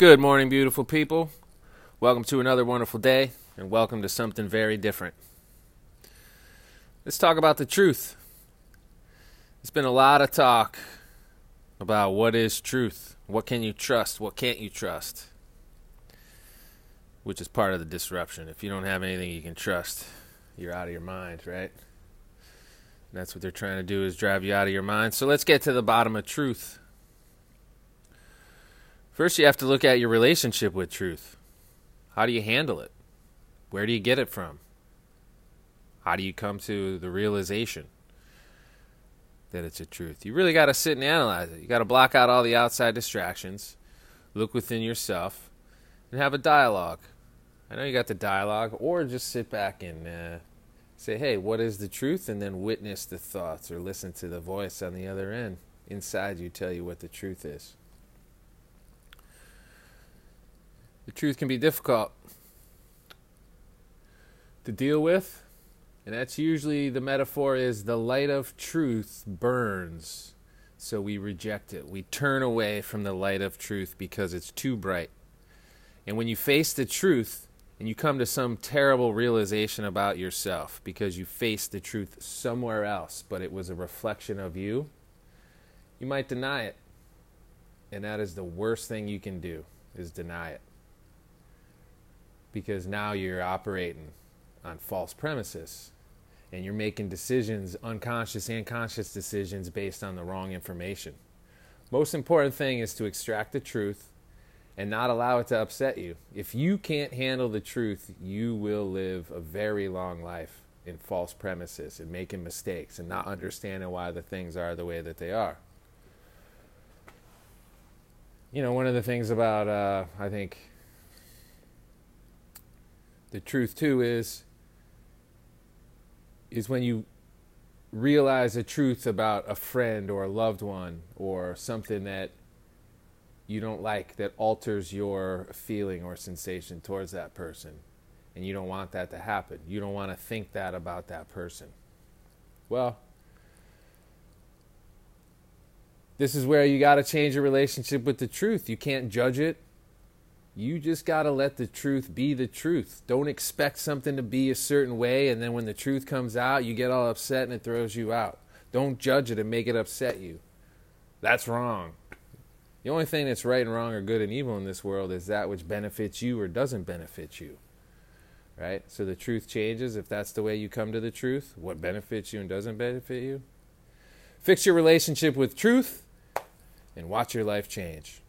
Good morning, beautiful people. Welcome to another wonderful day, and welcome to something very different. Let's talk about the truth. There's been a lot of talk about what is truth, what can you trust, what can't you trust, which is part of the disruption. If you don't have anything you can trust, you're out of your mind, right? And that's what they're trying to do is drive you out of your mind. So let's get to the bottom of truth. First, you have to look at your relationship with truth. How do you handle it? Where do you get it from? How do you come to the realization that it's a truth? You really got to sit and analyze it. You got to block out all the outside distractions, look within yourself, and have a dialogue. I know you got the dialogue, or just sit back and uh, say, hey, what is the truth? And then witness the thoughts or listen to the voice on the other end inside you tell you what the truth is. The truth can be difficult to deal with, and that's usually the metaphor is the light of truth burns, so we reject it. We turn away from the light of truth because it's too bright. And when you face the truth, and you come to some terrible realization about yourself because you faced the truth somewhere else, but it was a reflection of you, you might deny it. And that is the worst thing you can do is deny it because now you're operating on false premises and you're making decisions, unconscious and conscious decisions based on the wrong information. Most important thing is to extract the truth and not allow it to upset you. If you can't handle the truth, you will live a very long life in false premises and making mistakes and not understanding why the things are the way that they are. You know, one of the things about, uh, I think, the truth too is is when you realize a truth about a friend or a loved one or something that you don't like that alters your feeling or sensation towards that person and you don't want that to happen. You don't want to think that about that person. Well this is where you got to change your relationship with the truth. You can't judge it you just got to let the truth be the truth. Don't expect something to be a certain way, and then when the truth comes out, you get all upset and it throws you out. Don't judge it and make it upset you. That's wrong. The only thing that's right and wrong or good and evil in this world is that which benefits you or doesn't benefit you. Right? So the truth changes if that's the way you come to the truth, what benefits you and doesn't benefit you. Fix your relationship with truth and watch your life change.